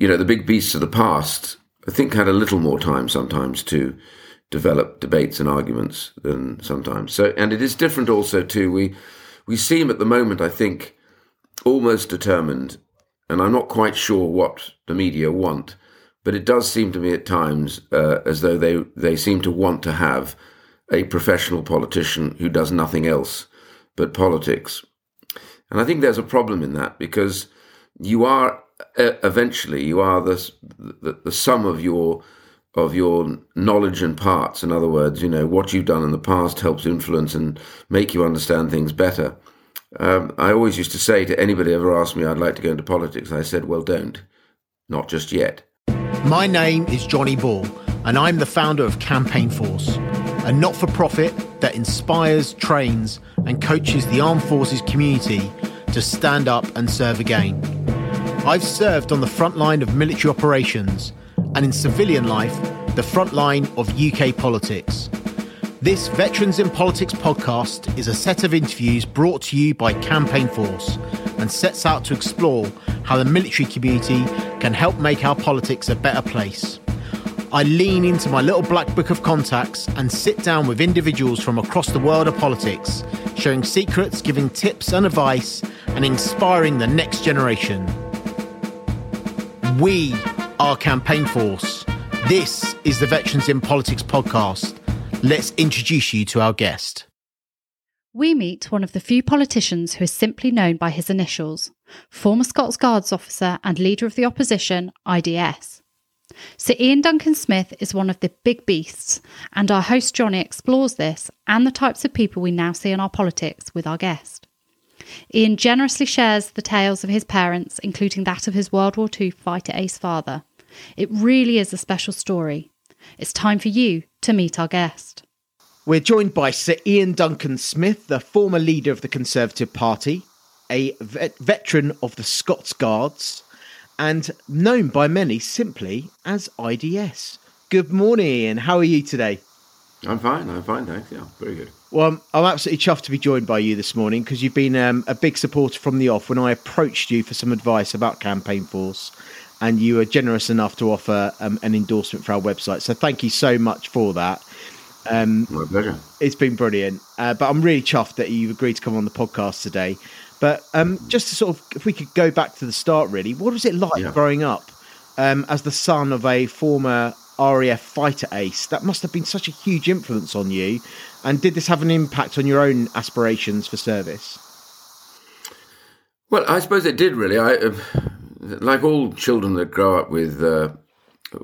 you know, the big beasts of the past, I think, had a little more time sometimes to develop debates and arguments than sometimes. So, and it is different also too. We we seem at the moment, I think, almost determined, and I'm not quite sure what the media want, but it does seem to me at times uh, as though they they seem to want to have a professional politician who does nothing else but politics. And I think there's a problem in that because you are eventually you are the, the, the sum of your of your knowledge and parts. In other words, you know what you've done in the past helps influence and make you understand things better. Um, I always used to say to anybody ever asked me I'd like to go into politics, I said, well, don't, not just yet. My name is Johnny Ball, and I'm the founder of Campaign Force, a not for profit that inspires, trains, and coaches the armed forces community to stand up and serve again. I've served on the front line of military operations and in civilian life, the front line of UK politics. This Veterans in Politics podcast is a set of interviews brought to you by Campaign Force and sets out to explore how the military community can help make our politics a better place. I lean into my little black book of contacts and sit down with individuals from across the world of politics, sharing secrets, giving tips and advice, and inspiring the next generation. We are Campaign Force. This is the Veterans in Politics podcast. Let's introduce you to our guest. We meet one of the few politicians who is simply known by his initials, former Scots Guards officer and leader of the opposition, IDS. Sir Iain Duncan Smith is one of the big beasts, and our host Johnny explores this and the types of people we now see in our politics with our guest. Iain generously shares the tales of his parents, including that of his World War II fighter ace father, it really is a special story. It's time for you to meet our guest. We're joined by Sir Iain Duncan Smith, the former leader of the Conservative Party, a vet- veteran of the Scots Guards, and known by many simply as IDS. Good morning, Iain. How are you today? I'm fine. I'm fine, thanks. Yeah, very good. Well, I'm, I'm absolutely chuffed to be joined by you this morning because you've been um, a big supporter from the off when I approached you for some advice about Campaign Force and you were generous enough to offer um, an endorsement for our website. So thank you so much for that. Um, My pleasure. It's been brilliant. Uh, but I'm really chuffed that you've agreed to come on the podcast today. But um, just to sort of, if we could go back to the start, really, what was it like yeah. growing up um, as the son of a former RAF fighter ace? That must have been such a huge influence on you. And did this have an impact on your own aspirations for service? Well, I suppose it did really. I, uh, like all children that grow up with uh,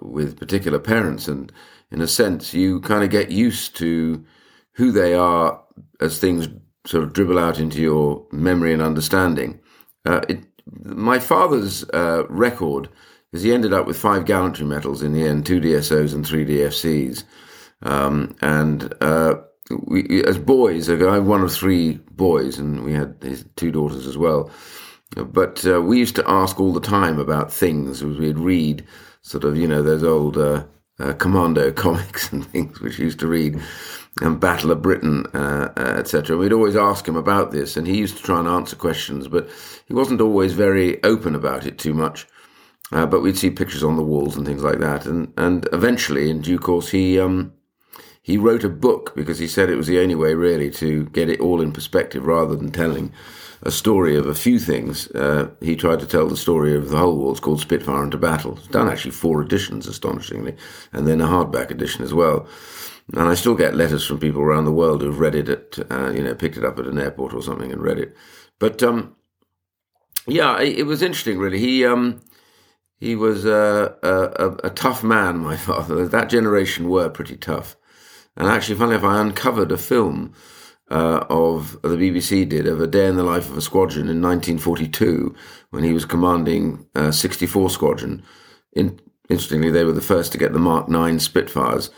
with particular parents, and in a sense, you kind of get used to who they are as things sort of dribble out into your memory and understanding. Uh, it, my father's uh, record is he ended up with five gallantry medals in the end, two DSOs and three DFCs, um, and uh, we, as boys, I'm one of three boys, and we had his two daughters as well. But uh, we used to ask all the time about things. We'd read sort of, you know, those old uh, uh, Commando comics and things which used to read, and Battle of Britain, uh, uh, etc. We'd always ask him about this, and he used to try and answer questions, but he wasn't always very open about it too much. Uh, but we'd see pictures on the walls and things like that, and and eventually, in due course, he um, he wrote a book because he said it was the only way really to get it all in perspective rather than telling a story of a few things. Uh, he tried to tell the story of the whole war. It's called Spitfire into Battle. It's done actually four editions, astonishingly, and then a hardback edition as well. And I still get letters from people around the world who've read it at, uh, you know, picked it up at an airport or something and read it. But um, yeah, it, it, was interesting, really. He um, he was a, a, a tough man, my father. That generation were pretty tough. And actually, funny enough, I uncovered a film uh, of the BBC did of a day in the life of a squadron in 1942 when he was commanding uh, 64 Squadron. In, interestingly, they were the first to get the Mark 9 Spitfires.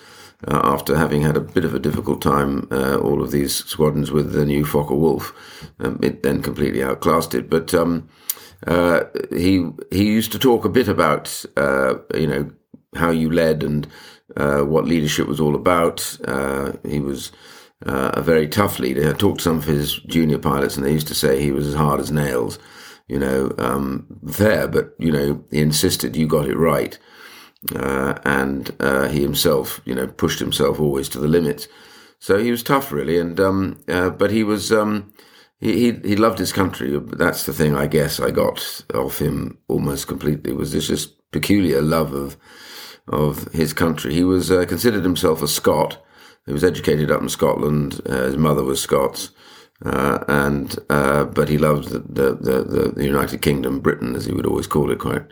Uh, after having had a bit of a difficult time, uh, all of these squadrons with the new Focke-Wulf, um, it then completely outclassed it. But um, uh, he he used to talk a bit about uh, you know how you led and what leadership was all about. he was uh, a very tough leader. I talked to some of his junior pilots, and they used to say he was as hard as nails. you know, um, there, but, you know, he insisted you got it right. Uh, and uh, he himself, you know, pushed himself always to the limits. So he was tough, really. And um, uh, but he was um, he, he loved his country. That's the thing, I guess, I got off him almost completely. Was this just peculiar love of of his country? He was uh, considered himself a Scot. He was educated up in Scotland. Uh, his mother was Scots. Uh, and uh, but he loved the, the, the, the, United Kingdom, Britain, as he would always call it, quite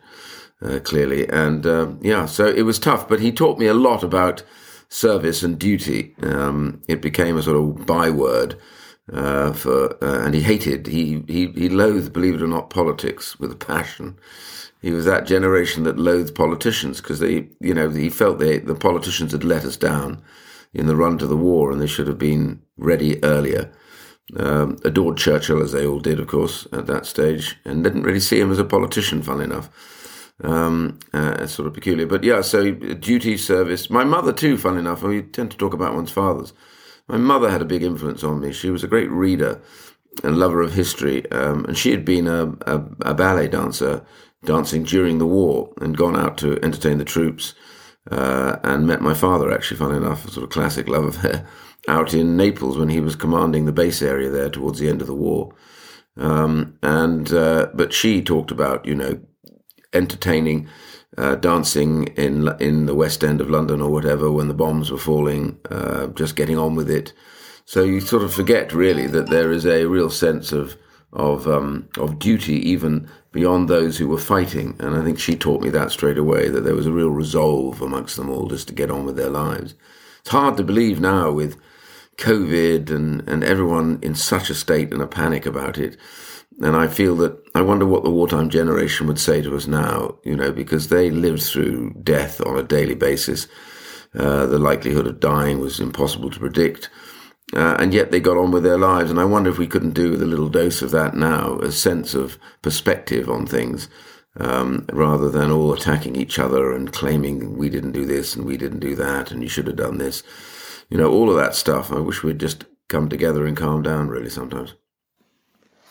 uh, clearly. And uh, yeah, so it was tough. But he taught me a lot about service and duty. Um, it became a sort of byword uh, for, uh, and he hated, he, he he loathed, believe it or not, politics with a passion. He was that generation that loathed politicians because they, you know, he felt they, the politicians had let us down in the run to the war, and they should have been ready earlier um, adored Churchill, as they all did, of course, at that stage, and didn't really see him as a politician, fun enough. Um, uh, sort of peculiar. But yeah, so duty service. My mother, too, fun enough, we tend to talk about one's fathers. My mother had a big influence on me. She was a great reader and lover of history, um, and she had been a, a, a, ballet dancer dancing during the war and gone out to entertain the troops. Uh, and met my father, actually, fun enough, sort of classic love affair out in Naples when he was commanding the base area there towards the end of the war. Um, and uh, but she talked about you know entertaining, uh, dancing in in the West End of London or whatever when the bombs were falling, uh, just getting on with it. So you sort of forget really that there is a real sense of of um, of duty even beyond those who were fighting, and I think she taught me that straight away that there was a real resolve amongst them all just to get on with their lives. It's hard to believe now with COVID and, and everyone in such a state and a panic about it. And I feel that I wonder what the wartime generation would say to us now, you know, because they lived through death on a daily basis. Uh, the likelihood of dying was impossible to predict. Uh, and yet they got on with their lives. And I wonder if we couldn't do with a little dose of that now, a sense of perspective on things, um, rather than all attacking each other and claiming we didn't do this and we didn't do that and you should have done this you know, all of that stuff. I wish we'd just come together and calm down. Really, sometimes.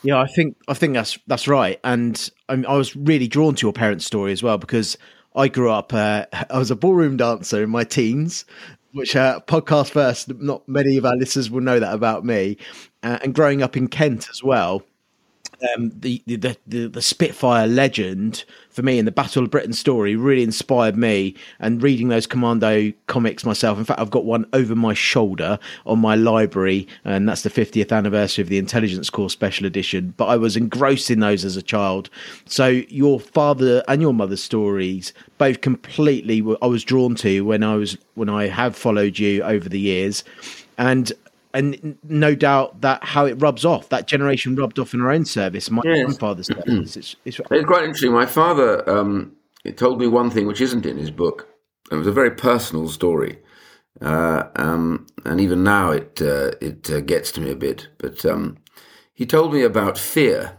Yeah, I think I think that's that's right, and I, I was really drawn to your parents' story as well because I grew up. Uh, I was a ballroom dancer in my teens, which uh, podcast first. Not many of our listeners will know that about me, uh, and growing up in Kent as well um, the, the, the the Spitfire legend for me and the Battle of Britain story really inspired me. And reading those Commando comics myself, in fact, I've got one over my shoulder on my library, and that's the 50th anniversary of the Intelligence Corps Special Edition. But I was engrossed in those as a child. So your father and your mother's stories both completely I was drawn to when I was when I have followed you over the years, and and no doubt that how it rubs off. That generation rubbed off in our own service. My yes. grandfather's service. It's, it's, it's, quite interesting. My father um, told me one thing which isn't in his book. It was a very personal story, uh, um, and even now it uh, it uh, gets to me a bit. But um, he told me about fear,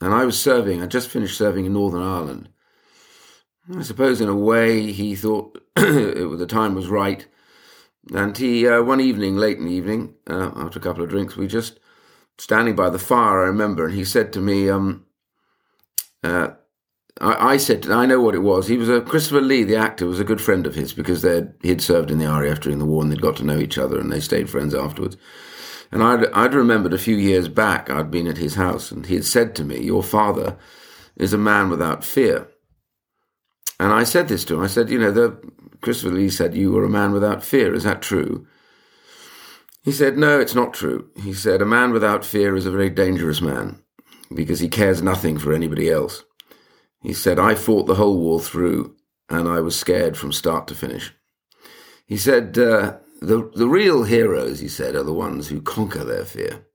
and I was serving. I just finished serving in Northern Ireland. I suppose, in a way, he thought the time was right and he, uh, one evening, late in the evening, uh, after a couple of drinks, we just standing by the fire, I remember, and he said to me, um, uh, I, I, said, I know what it was. He was a Christopher Lee, the actor, was a good friend of his because they he'd served in the RAF during the war and they'd got to know each other and they stayed friends afterwards. And I'd, I'd remembered a few years back, I'd been at his house and he had said to me, Your father is a man without fear. And I said this to him. I said, You know, the Christopher Lee said you were a man without fear. Is that true? He said, No, it's not true. He said, A man without fear is a very dangerous man because he cares nothing for anybody else. He said, I fought the whole war through and I was scared from start to finish. He said, uh, the, the real heroes, he said, are the ones who conquer their fear.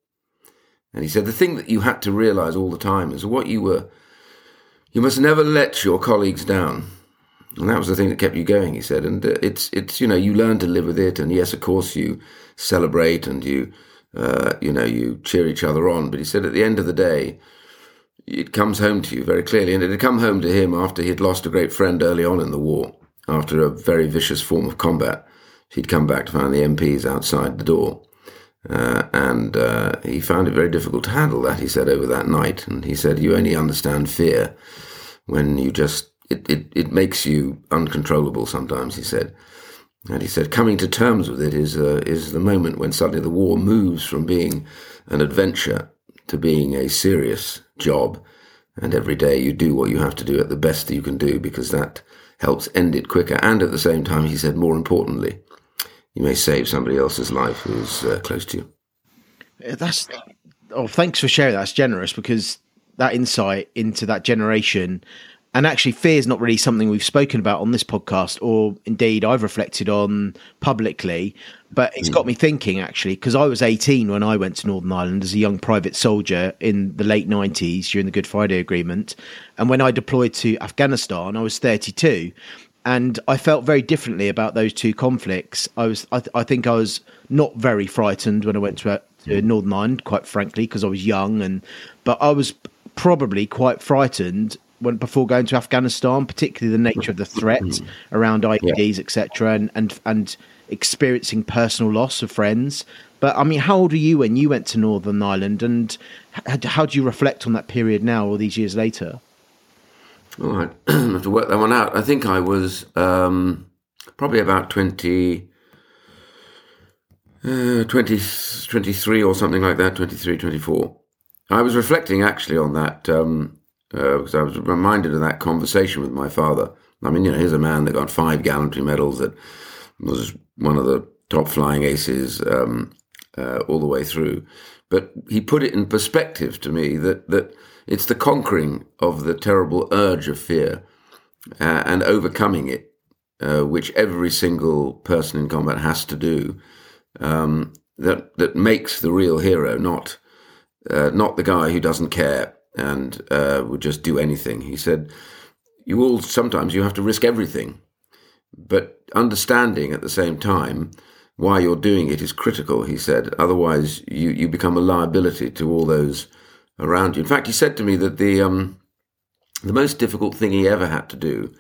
And he said, the thing that you had to realize all the time is what you were, you must never let your colleagues down. And that was the thing that kept you going, he said. And uh, it's, it's, you know, you learn to live with it. And yes, of course, you celebrate and you, uh, you know, you cheer each other on. But he said at the end of the day, it comes home to you very clearly. And it had come home to him after he'd lost a great friend early on in the war, after a very vicious form of combat. He'd come back to find the MPs outside the door. Uh, and uh, he found it very difficult to handle that, he said, over that night. And he said, You only understand fear when you just, it, it, it makes you uncontrollable sometimes, he said. And he said, coming to terms with it is, uh, is the moment when suddenly the war moves from being an adventure to being a serious job. And every day you do what you have to do at the best that you can do because that helps end it quicker. And at the same time, he said, more importantly, you may save somebody else's life who's uh, close to you. That's oh, thanks for sharing. That's generous because that insight into that generation, and actually, fear is not really something we've spoken about on this podcast, or indeed I've reflected on publicly. But it's got me thinking actually, because I was 18 when I went to Northern Ireland as a young private soldier in the late 90s during the Good Friday Agreement, and when I deployed to Afghanistan, I was 32 and I felt very differently about those two conflicts. I was, I, th- I think, I was not very frightened when I went to, uh, to Northern Ireland, quite frankly, because I was young, and but I was probably quite frightened when before going to Afghanistan, particularly the nature of the threat around IEDs, yeah. etc., and and and experiencing personal loss of friends. But I mean, how old were you when you went to Northern Ireland, and how, how do you reflect on that period now, all these years later? All right, I have to work that one out. I think I was um, probably about 20, uh, 20, 23 or something like that, 23, 24. I was reflecting actually on that um, uh, because I was reminded of that conversation with my father. I mean, you know, here's a man that got five gallantry medals, that was one of the top flying aces um, uh, all the way through. But he put it in perspective to me that that it's the conquering of the terrible urge of fear uh, and overcoming it, uh, which every single person in combat has to do. Um, that that makes the real hero, not uh, not the guy who doesn't care and uh, would just do anything. He said, "You all sometimes you have to risk everything, but understanding at the same time." Why you're doing it is critical, he said. Otherwise, you, you become a liability to all those around you. In fact, he said to me that the um, the most difficult thing he ever had to do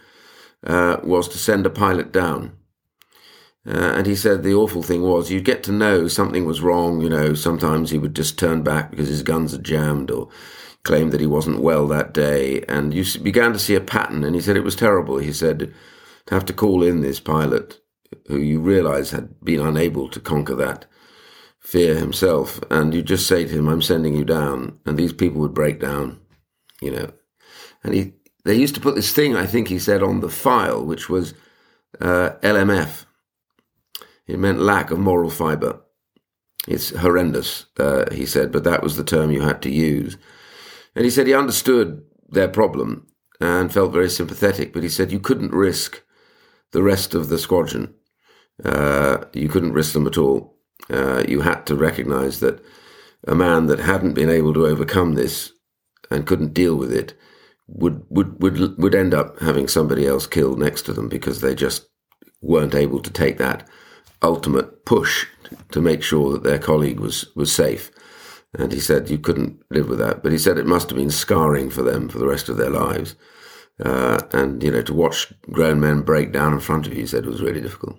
uh, was to send a pilot down. Uh, and he said the awful thing was you'd get to know something was wrong. You know, sometimes he would just turn back because his guns are jammed or claim that he wasn't well that day. And you began to see a pattern. And he said it was terrible. He said to have to call in this pilot who you realize had been unable to conquer that fear himself, and you just say to him, "I'm sending you down," and these people would break down, you know. And he, they used to put this thing, I think he said, on the file, which was uh, LMF. It meant lack of moral fiber. It's horrendous, uh, he said, but that was the term you had to use. And he said he understood their problem and felt very sympathetic, but he said you couldn't risk the rest of the squadron. Uh, you couldn't risk them at all uh, you had to recognize that a man that hadn't been able to overcome this and couldn't deal with it would would would would end up having somebody else killed next to them because they just weren't able to take that ultimate push to make sure that their colleague was was safe. And he said you couldn't live with that, but he said it must have been scarring for them for the rest of their lives. Uh, and you know, to watch grown men break down in front of you, he said was really difficult.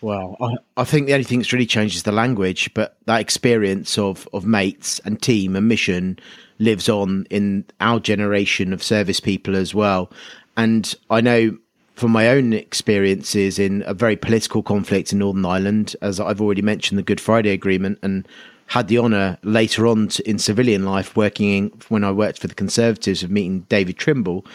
Well, I, I, think the only thing that's really changed is the language, but that experience of, of mates and team and mission lives on in our generation of service people as well. And I know from my own experiences in a very political conflict in Northern Ireland, as I've already mentioned, the Good Friday Agreement, and had the honour later on to, in civilian life working in, when I worked for the Conservatives of meeting David Trimble,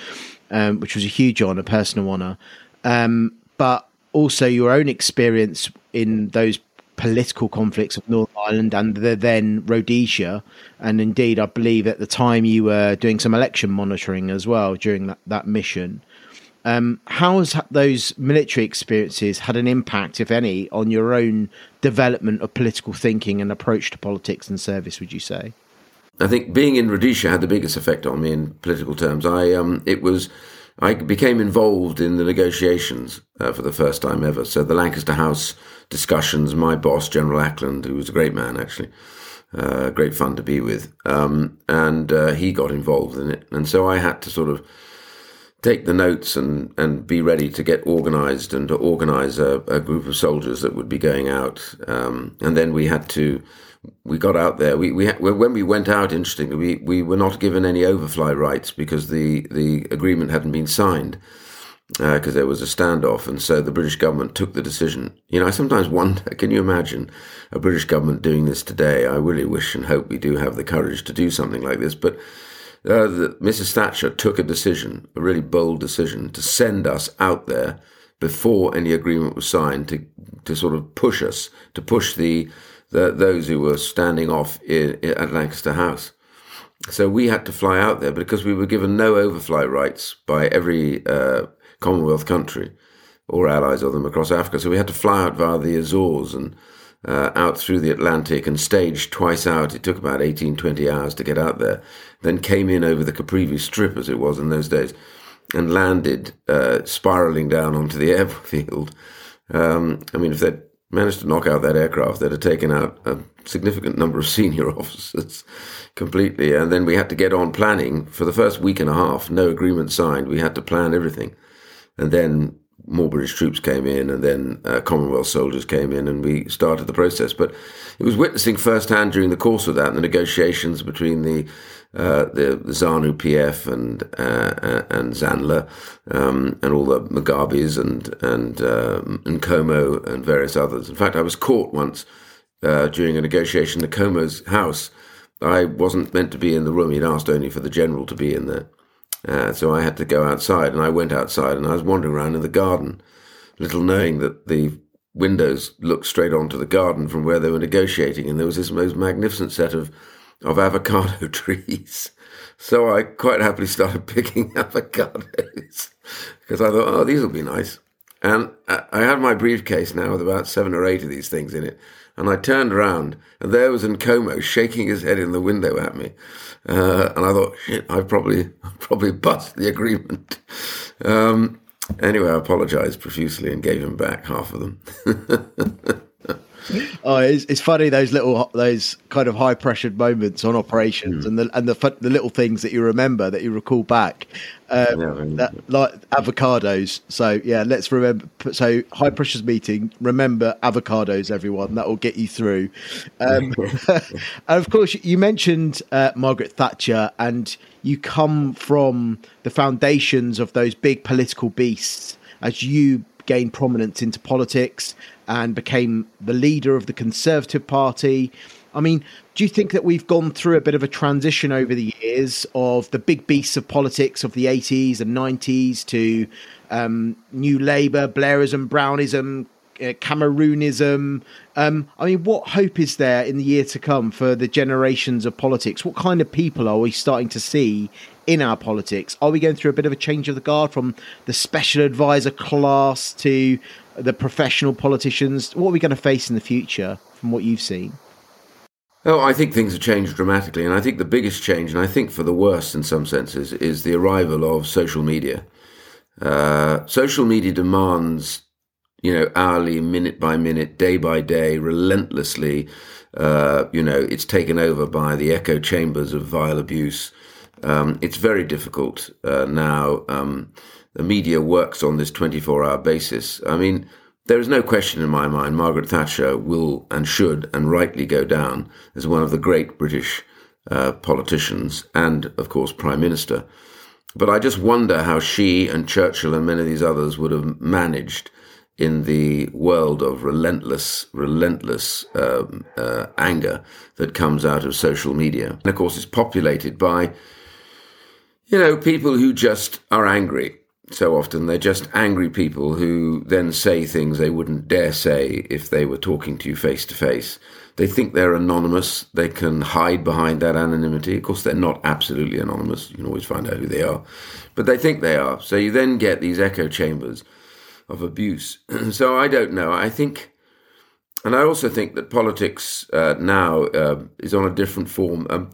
um, which was a huge honour, a personal honour. Um, but also your own experience in those political conflicts of Northern Ireland and the then Rhodesia. And indeed, I believe at the time you were doing some election monitoring as well during that, that mission. Um, how has those military experiences had an impact, if any, on your own development of political thinking and approach to politics and service? Would you say? I think being in Rhodesia had the biggest effect on me in political terms. I um, it was I became involved in the negotiations uh, for the first time ever. So the Lancaster House discussions, my boss, General Acland, who was a great man actually, uh, great fun to be with, um, and uh, he got involved in it. And so I had to sort of take the notes and, and be ready to get organized and to organize a, a group of soldiers that would be going out. Um, and then we had to, we got out there. We, we when we went out, interestingly, we, we were not given any overfly rights because the, the agreement hadn't been signed because uh, there was a standoff, and so the British government took the decision. You know, I sometimes wonder, can you imagine a British government doing this today? I really wish and hope we do have the courage to do something like this, but uh, Mrs. Thatcher took a decision, a really bold decision, to send us out there before any agreement was signed to to sort of push us, to push the, the those who were standing off in, in, at Lancaster House. So we had to fly out there because we were given no overfly rights by every uh, Commonwealth country or allies of them across Africa. So we had to fly out via the Azores and uh, out through the Atlantic and staged twice out. It took about 18, 20 hours to get out there. Then came in over the Caprivi Strip, as it was in those days, and landed, uh, spiraling down onto the airfield. Um, I mean, if they'd managed to knock out that aircraft, they'd have taken out a significant number of senior officers completely. And then we had to get on planning for the first week and a half. No agreement signed. We had to plan everything. And then more British troops came in, and then uh, Commonwealth soldiers came in, and we started the process. But it was witnessing firsthand during the course of that the negotiations between the uh, the, ZANU PF and uh, uh, and Zanla um, and all the Mugabes and and um, and Nkomo and various others. In fact, I was caught once uh, during a negotiation in the Nkomo's house. I wasn't meant to be in the room. He'd asked only for the general to be in there. Uh, so I had to go outside, and I went outside, and I was wandering around in the garden, little knowing that the windows looked straight onto the garden from where they were negotiating, and there was this most magnificent set of of avocado trees. So I quite happily started picking avocados because I thought, oh, these will be nice. And I had my briefcase now with about seven or eight of these things in it. And I turned around, and there was Nkomo shaking his head in the window at me. Uh, and I thought, shit, I probably probably bust the agreement. Um, anyway, I apologized profusely and gave him back half of them. oh, it's, it's, funny those little those kind of high pressured moments on operations mm. and the and the the little things that you remember that you recall back, um, yeah, that, like avocados. So yeah, let's remember. So high pressures meeting. Remember avocados, everyone. That will get you through. Um, and of course, you mentioned uh, Margaret Thatcher, and you come from the foundations of those big political beasts as you gain prominence into politics and became the leader of the Conservative Party. I mean, do you think that we've gone through a bit of a transition over the years of the big beasts of politics of the 80s and 90s to um, New Labour, Blairism, Brownism, uh, Cameronism? Um, I mean, what hope is there in the year to come for the generations of politics? What kind of people are we starting to see in our politics? Are we going through a bit of a change of the guard from the special advisor class to the professional politicians? What are we going to face in the future from what you've seen? Oh, I think things have changed dramatically, and I think the biggest change, and I think for the worst in some senses, is the arrival of social media. Uh, social media demands, you know, hourly, minute by minute, day by day, relentlessly. Uh, you know, it's taken over by the echo chambers of vile abuse. Um, it's very difficult uh, now. Um, the media works on this 24 hour basis. I mean, there is no question in my mind Margaret Thatcher will and should and rightly go down as one of the great British uh, politicians and, of course, Prime Minister. But I just wonder how she and Churchill and many of these others would have managed in the world of relentless, relentless um, uh, anger that comes out of social media. And of course, it's populated by, you know, people who just are angry so often they're just angry people who then say things they wouldn't dare say if they were talking to you face to face. They think they're anonymous. They can hide behind that anonymity. Of course, they're not absolutely anonymous. You can always find out who they are, but they think they are. So you then get these echo chambers of abuse. so I don't know. I think, and I also think that politics uh, now uh, is on a different form. Um,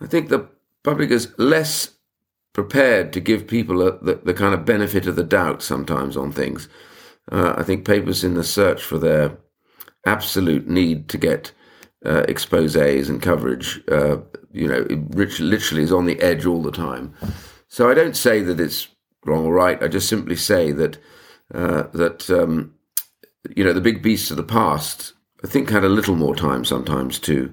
I think the public is less prepared to give people a, the, the, kind of benefit of the doubt sometimes on things. Uh, I think papers in the search for their absolute need to get uh, exposes and coverage, uh, you know, it literally is on the edge all the time. So I don't say that it's wrong or right. I just simply say that uh, that um, you know the big beasts of the past, I think, had a little more time sometimes to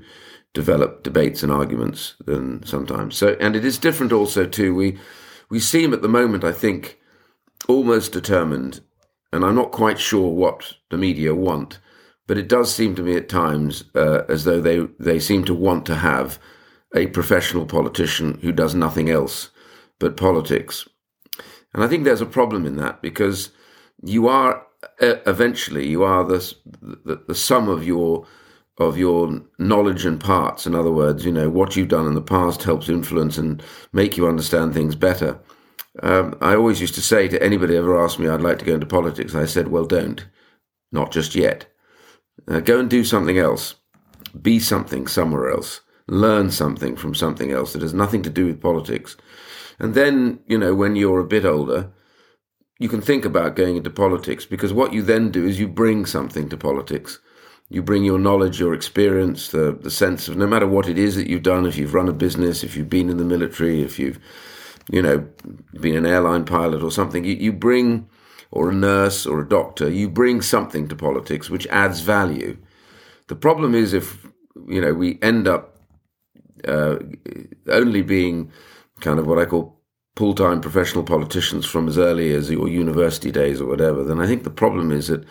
develop debates and arguments than sometimes. So, and it is different also too. We we seem at the moment, I think, almost determined, and I'm not quite sure what the media want, but it does seem to me at times uh, as though they they seem to want to have a professional politician who does nothing else but politics. And I think there's a problem in that because you are uh, eventually you are the, the, the sum of your of your knowledge and parts. In other words, you know what you've done in the past helps influence and make you understand things better. Um, I always used to say to anybody ever asked me I'd like to go into politics, I said, well, don't, not just yet. Uh, go and do something else, be something somewhere else, learn something from something else that has nothing to do with politics, and then you know when you're a bit older you can think about going into politics because what you then do is you bring something to politics. You bring your knowledge, your experience, the, the sense of no matter what it is that you've done, if you've run a business, if you've been in the military, if you've, you know, been an airline pilot or something, you, you bring, or a nurse or a doctor, you bring something to politics which adds value. The problem is if, you know, we end up uh, only being kind of what I call full time professional politicians from as early as your university days or whatever, then I think the problem is that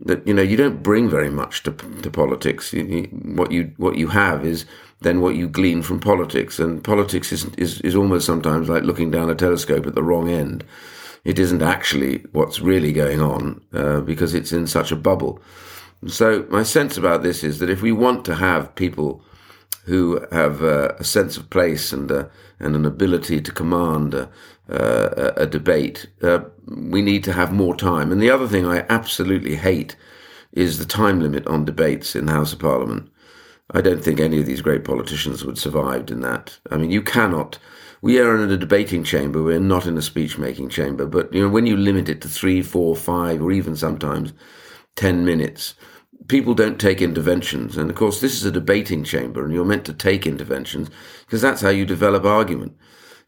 that you know you don't bring very much to, to politics. You, you, what you what you have is then what you glean from politics, and politics is, is is almost sometimes like looking down a telescope at the wrong end. It isn't actually what's really going on uh, because it's in such a bubble. So my sense about this is that if we want to have people who have uh, a sense of place and uh, and an ability to command a, uh, a debate, uh, we need to have more time. And the other thing I absolutely hate is the time limit on debates in the House of Parliament. I don't think any of these great politicians would survive in that. I mean, you cannot. We are in a debating chamber. We're not in a speech making chamber. But you know, when you limit it to three, four, five, or even sometimes ten minutes, people don't take interventions. And of course, this is a debating chamber, and you're meant to take interventions because that's how you develop argument.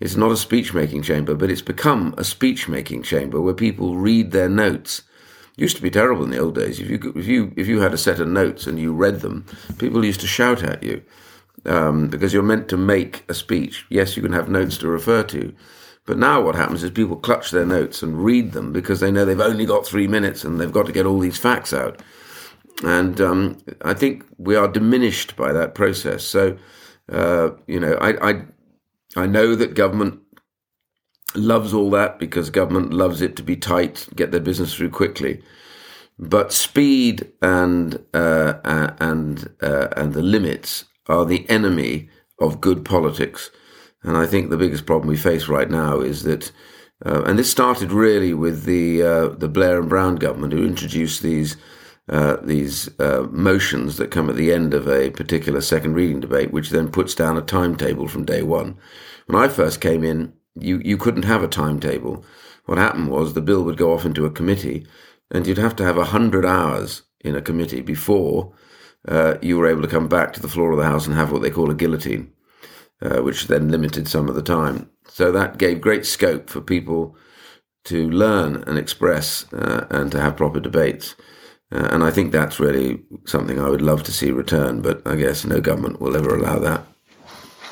It's not a speech making chamber, but it's become a speech making chamber where people read their notes. It used to be terrible in the old days. If you if you if you had a set of notes and you read them, people used to shout at you um, because you're meant to make a speech. Yes, you can have notes to refer to, but now what happens is people clutch their notes and read them because they know they've only got three minutes and they've got to get all these facts out. And um, I think we are diminished by that process. So, uh, you know, I, I, I know that government loves all that because government loves it to be tight, get their business through quickly. But speed and uh, and uh, and the limits are the enemy of good politics. And I think the biggest problem we face right now is that, uh, and this started really with the uh, the Blair and Brown government who introduced these uh, these uh, motions that come at the end of a particular second reading debate, which then puts down a timetable from day one. When I first came in, you, you couldn't have a timetable. What happened was the bill would go off into a committee, and you'd have to have a hundred hours in a committee before uh, you were able to come back to the floor of the House and have what they call a guillotine, uh, which then limited some of the time. So that gave great scope for people to learn and express uh, and to have proper debates. Uh, and I think that's really something I would love to see return, but I guess no government will ever allow that.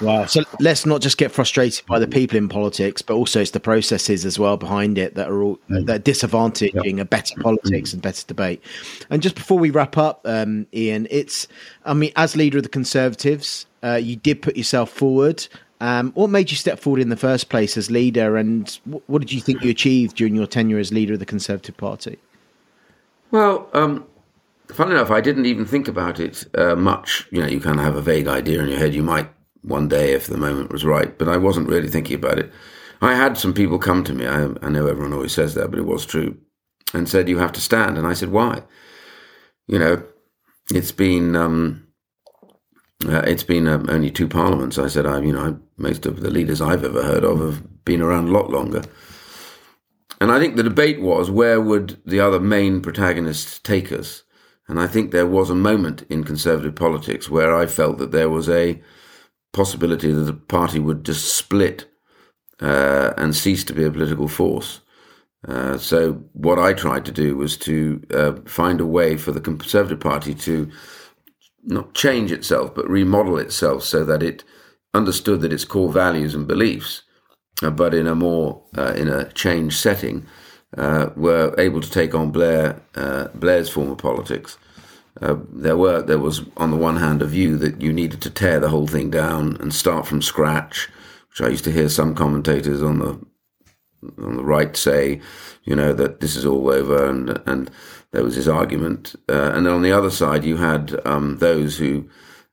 Wow. So let's not just get frustrated by the people in politics, but also it's the processes as well behind it that are all that are disadvantaging yep. a better politics and better debate. And just before we wrap up, um, Iain, it's I mean, as leader of the Conservatives, uh, you did put yourself forward. Um, what made you step forward in the first place as leader, and what did you think you achieved during your tenure as leader of the Conservative Party? Well, um, funny enough, I didn't even think about it uh, much. You know, you kind of have a vague idea in your head. You might one day if the moment was right, but I wasn't really thinking about it. I had some people come to me. I, I know everyone always says that, but it was true, and said you have to stand. And I said, why? You know, it's been um, uh, it's been um, only two parliaments. I said, I you know, most of the leaders I've ever heard of have been around a lot longer. And I think the debate was where would the other main protagonists take us? And I think there was a moment in conservative politics where I felt that there was a possibility that the party would just split uh, and cease to be a political force. Uh, so what I tried to do was to uh, find a way for the Conservative Party to not change itself, but remodel itself so that it understood that its core values and beliefs, but in a more uh, in a changed setting, uh, were able to take on Blair Blair's form of politics. there were there was on the one hand a view that you needed to tear the whole thing down and start from scratch, which I used to hear some commentators on the on the right say, you know, that this is all over, and and there was his argument, uh, and then on the other side you had um, those who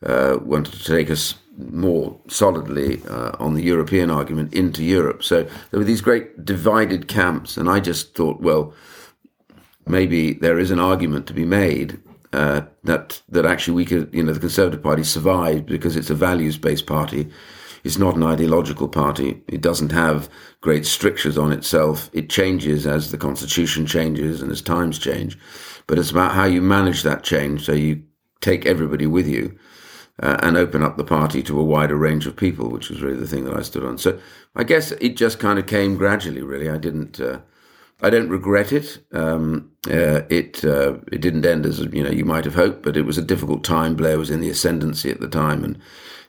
uh, wanted to take us more solidly uh, on the European argument into Europe. So there were these great divided camps, and I just thought, well, maybe there is an argument to be made uh, that that actually we could, you know, the Conservative Party survived because it's a values based party it's not an ideological party. It doesn't have great strictures on itself. It changes as the constitution changes and as times change. But it's about how you manage that change so you take everybody with you uh, and open up the party to a wider range of people, which was really the thing that I stood on. So I guess it just kind of came gradually, really. I didn't. Uh, I don't regret it. Um, uh, it uh, it didn't end as you know you might have hoped, but it was a difficult time. Blair was in the ascendancy at the time, and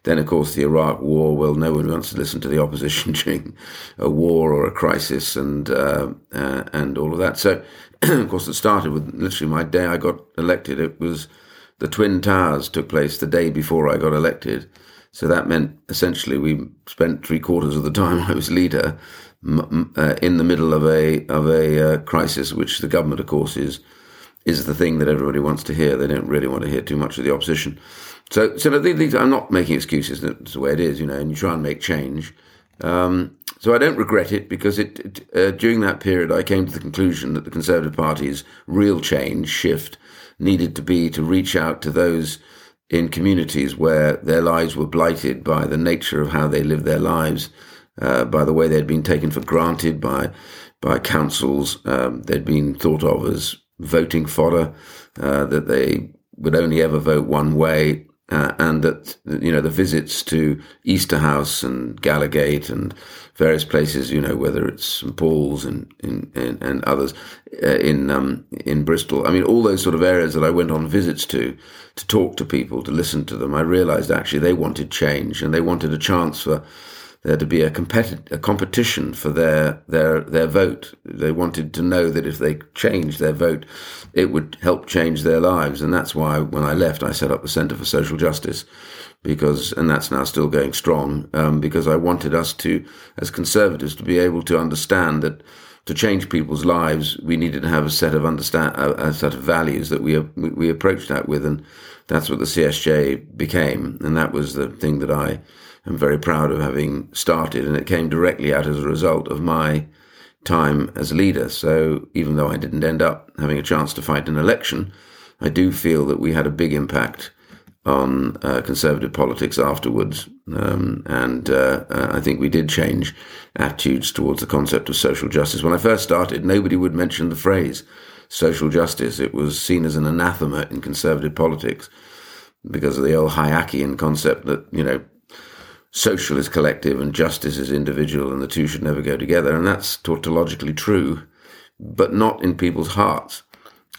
then, of course, the Iraq War. Well, no one wants to listen to the opposition during a war or a crisis, and uh, uh, and all of that. So, of course, it started with literally my day I got elected. It was the Twin Towers took place the day before I got elected. So that meant essentially we spent three quarters of the time I was leader uh, in the middle of a of a uh, crisis, which the government, of course, is is the thing that everybody wants to hear. They don't really want to hear too much of the opposition. So, so these, I'm not making excuses. That's the way it is, you know. And you try and make change. Um, so I don't regret it because it, it uh, during that period I came to the conclusion that the Conservative Party's real change shift needed to be to reach out to those in communities where their lives were blighted by the nature of how they lived their lives, uh, by the way they'd been taken for granted by by councils. Um, they'd been thought of as voting fodder, uh, that they would only ever vote one way, uh, and that you know the visits to Easterhouse and Gallowgate and various places, you know, whether it's St Paul's and and, and others uh, in um, in Bristol. I mean, all those sort of areas that I went on visits to to talk to people, to listen to them. I realised actually they wanted change and they wanted a chance for there to be a, competi- a competition for their, their, their vote. They wanted to know that if they changed their vote, it would help change their lives. And that's why when I left, I set up the Centre for Social Justice because, and that's now still going strong, um, because I wanted us to, as conservatives, to be able to understand that to change people's lives, we needed to have a set of understand a, a, set of values that we we approached that with, and that's what the CSJ became, and that was the thing that I am very proud of having started, and it came directly out as a result of my time as leader. So even though I didn't end up having a chance to fight an election, I do feel that we had a big impact on uh, conservative politics afterwards. Um, and uh, uh, I think we did change attitudes towards the concept of social justice. When I first started, nobody would mention the phrase social justice. It was seen as an anathema in conservative politics because of the old Hayekian concept that, you know, social is collective and justice is individual, and the two should never go together. And that's tautologically true, but not in people's hearts.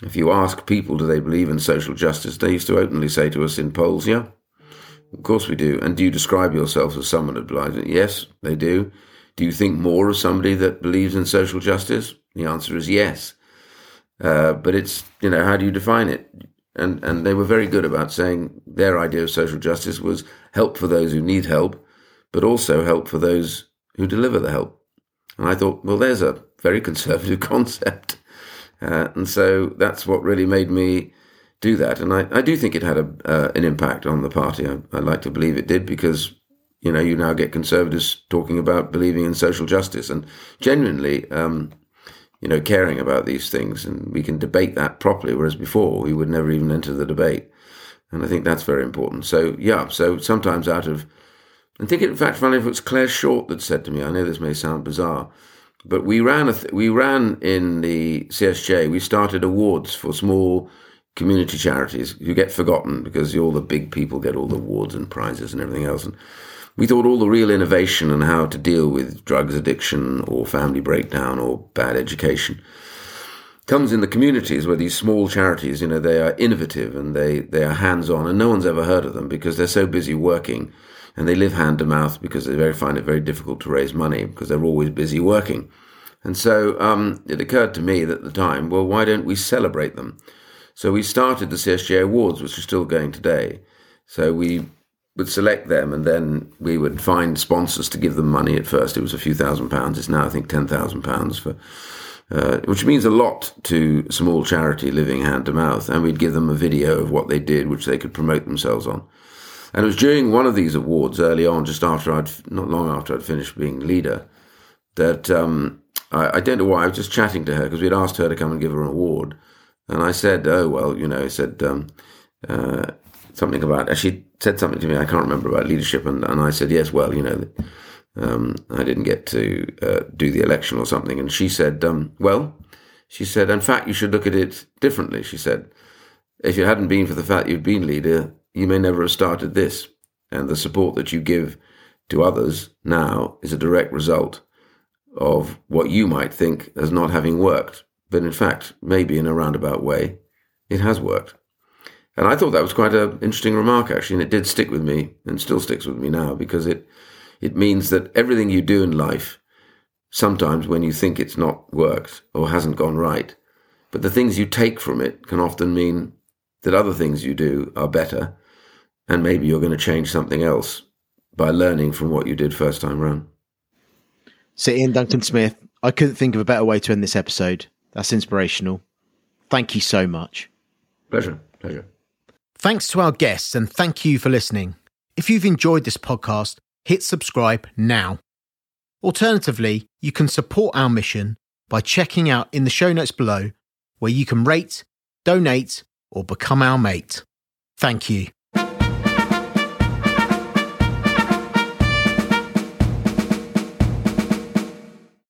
If you ask people, do they believe in social justice? They used to openly say to us in polls, yeah, of course we do. And do you describe yourself as someone that believes it? Yes, they do. Do you think more of somebody that believes in social justice? The answer is yes. Uh, but it's, you know, how do you define it? And, and they were very good about saying their idea of social justice was help for those who need help, but also help for those who deliver the help. And I thought, well, there's a very conservative concept. Uh, and so that's what really made me do that. And I, I do think it had a, uh, an impact on the party. I, I like to believe it did because, you know, you now get conservatives talking about believing in social justice and genuinely, um, you know, caring about these things. And we can debate that properly, whereas before we would never even enter the debate. And I think that's very important. So, yeah, so sometimes out of, I think in fact, funny if it was Clare Short that said to me, I know this may sound bizarre, but we ran a th- we ran in the CSJ. We started awards for small community charities who get forgotten because all the big people get all the awards and prizes and everything else. And we thought all the real innovation and how to deal with drugs addiction or family breakdown or bad education comes in the communities where these small charities, you know, they are innovative and they, they are hands on, and no one's ever heard of them because they're so busy working and they live hand to mouth because they very find it very difficult to raise money because they're always busy working. And so um, it occurred to me at the time, well, why don't we celebrate them? So we started the CSJ Awards, which are still going today. So we would select them and then we would find sponsors to give them money at first. It was a few thousand pounds. It's now, I think, £10,000 for uh, which means a lot to small charity living hand to mouth. And we'd give them a video of what they did, which they could promote themselves on. And it was during one of these awards early on, just after I'd, not long after I'd finished being leader, that um, I, I, don't know why, I was just chatting to her because we'd asked her to come and give her an award. And I said, oh, well, you know, I said um, uh, something about, she said something to me, I can't remember about leadership. And, and I said, yes, well, you know, um, I didn't get to uh, do the election or something. And she said, um, well, she said, in fact, you should look at it differently. She said, if it hadn't been for the fact you'd been leader, you may never have started this. And the support that you give to others now is a direct result of what you might think as not having worked. But in fact, maybe in a roundabout way, it has worked. And I thought that was quite an interesting remark, actually, and it did stick with me and still sticks with me now because it it means that everything you do in life, sometimes when you think it's not worked or hasn't gone right, but the things you take from it can often mean that other things you do are better, and maybe you're going to change something else by learning from what you did first time round. So, Iain Duncan Smith, I couldn't think of a better way to end this episode. That's inspirational. Thank you so much. Pleasure. Pleasure. Thanks to our guests, and thank you for listening. If you've enjoyed this podcast, hit subscribe now. Alternatively, you can support our mission by checking out in the show notes below where you can rate, donate, or become our mate. Thank you.